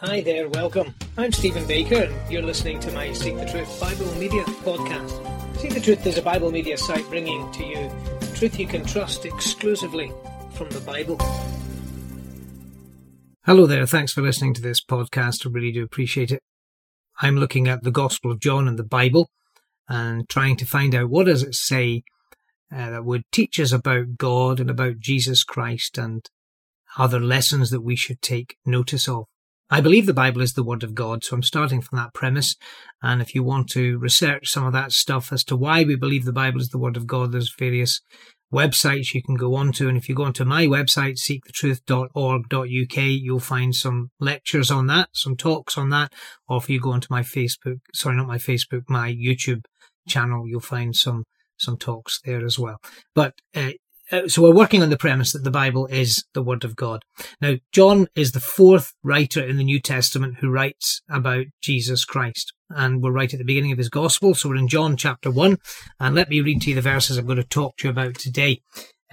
Hi there, welcome. I'm Stephen Baker, and you're listening to my Seek the Truth Bible Media podcast. Seek the Truth is a Bible media site bringing to you truth you can trust exclusively from the Bible. Hello there, thanks for listening to this podcast. I really do appreciate it. I'm looking at the Gospel of John and the Bible and trying to find out what does it say uh, that would teach us about God and about Jesus Christ and other lessons that we should take notice of. I believe the Bible is the Word of God, so I'm starting from that premise. And if you want to research some of that stuff as to why we believe the Bible is the Word of God, there's various websites you can go on to. And if you go onto my website, seekthetruth.org.uk, you'll find some lectures on that, some talks on that. Or if you go onto my Facebook, sorry, not my Facebook, my YouTube channel, you'll find some some talks there as well. But uh, so we're working on the premise that the Bible is the Word of God. Now, John is the fourth writer in the New Testament who writes about Jesus Christ. And we're right at the beginning of his gospel. So we're in John chapter 1. And let me read to you the verses I'm going to talk to you about today.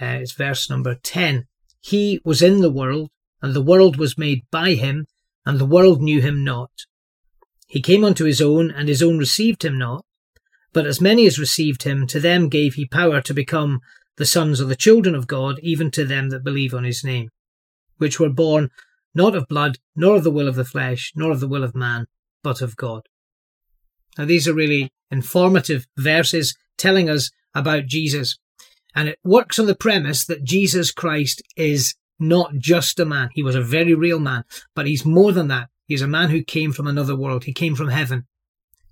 Uh, it's verse number 10. He was in the world, and the world was made by him, and the world knew him not. He came unto his own, and his own received him not. But as many as received him, to them gave he power to become the sons of the children of God, even to them that believe on his name, which were born not of blood, nor of the will of the flesh, nor of the will of man, but of God. Now, these are really informative verses telling us about Jesus. And it works on the premise that Jesus Christ is not just a man. He was a very real man, but he's more than that. He's a man who came from another world. He came from heaven.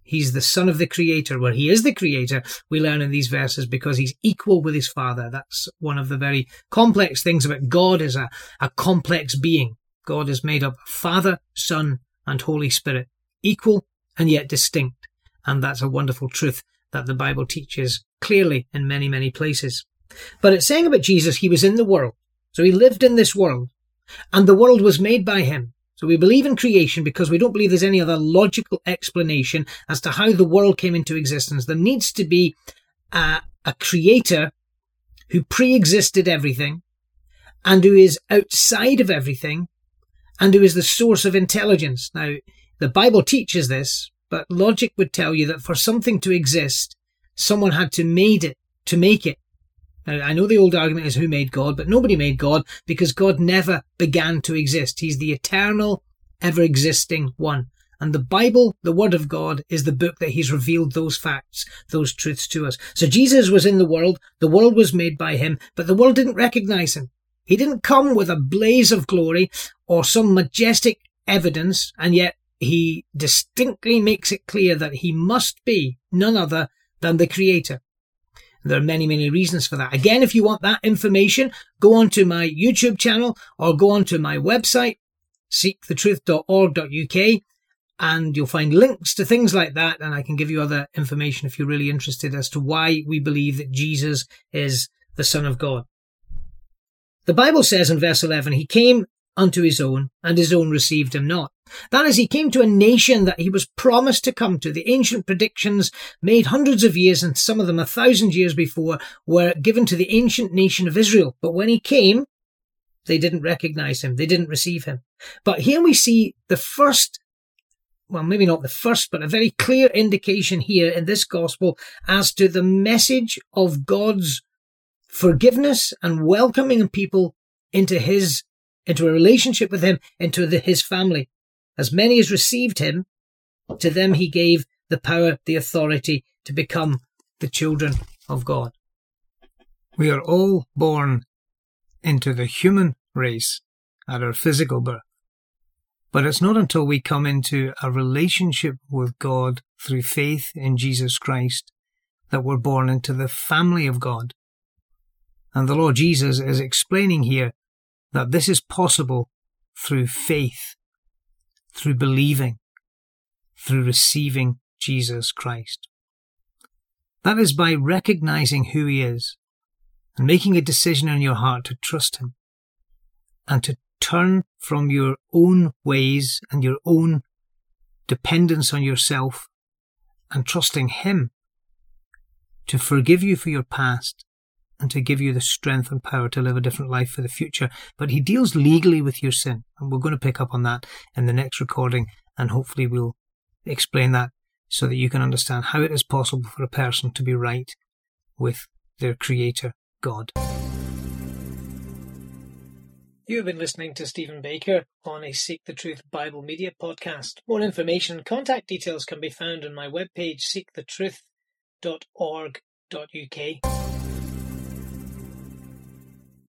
He's the son of the creator. Well, he is the creator, we learn in these verses, because he's equal with his father. That's one of the very complex things about God is a, a complex being. God is made up of Father, Son, and Holy Spirit, equal and yet distinct. And that's a wonderful truth that the Bible teaches clearly in many, many places. But it's saying about Jesus, he was in the world. So he lived in this world, and the world was made by him. So we believe in creation because we don't believe there's any other logical explanation as to how the world came into existence. There needs to be a, a creator who pre-existed everything and who is outside of everything and who is the source of intelligence. Now, the Bible teaches this, but logic would tell you that for something to exist, someone had to made it, to make it. Now, I know the old argument is who made God, but nobody made God because God never began to exist. He's the eternal, ever existing one. And the Bible, the Word of God, is the book that He's revealed those facts, those truths to us. So Jesus was in the world, the world was made by Him, but the world didn't recognize Him. He didn't come with a blaze of glory or some majestic evidence, and yet He distinctly makes it clear that He must be none other than the Creator. There are many, many reasons for that. Again, if you want that information, go onto my YouTube channel or go onto my website, seekthetruth.org.uk, and you'll find links to things like that. And I can give you other information if you're really interested as to why we believe that Jesus is the Son of God. The Bible says in verse 11, He came unto his own, and his own received him not. That is, he came to a nation that he was promised to come to. The ancient predictions made hundreds of years, and some of them a thousand years before, were given to the ancient nation of Israel. But when he came, they didn't recognize him. They didn't receive him. But here we see the first well, maybe not the first, but a very clear indication here in this gospel as to the message of God's forgiveness and welcoming people into his into a relationship with him, into the, his family. As many as received him, to them he gave the power, the authority to become the children of God. We are all born into the human race at our physical birth. But it's not until we come into a relationship with God through faith in Jesus Christ that we're born into the family of God. And the Lord Jesus is explaining here that this is possible through faith, through believing, through receiving Jesus Christ. That is by recognizing who He is and making a decision in your heart to trust Him and to turn from your own ways and your own dependence on yourself and trusting Him to forgive you for your past and to give you the strength and power to live a different life for the future. But he deals legally with your sin. And we're going to pick up on that in the next recording. And hopefully we'll explain that so that you can understand how it is possible for a person to be right with their creator, God. You have been listening to Stephen Baker on a Seek the Truth Bible Media podcast. More information contact details can be found on my webpage, seekthetruth.org.uk.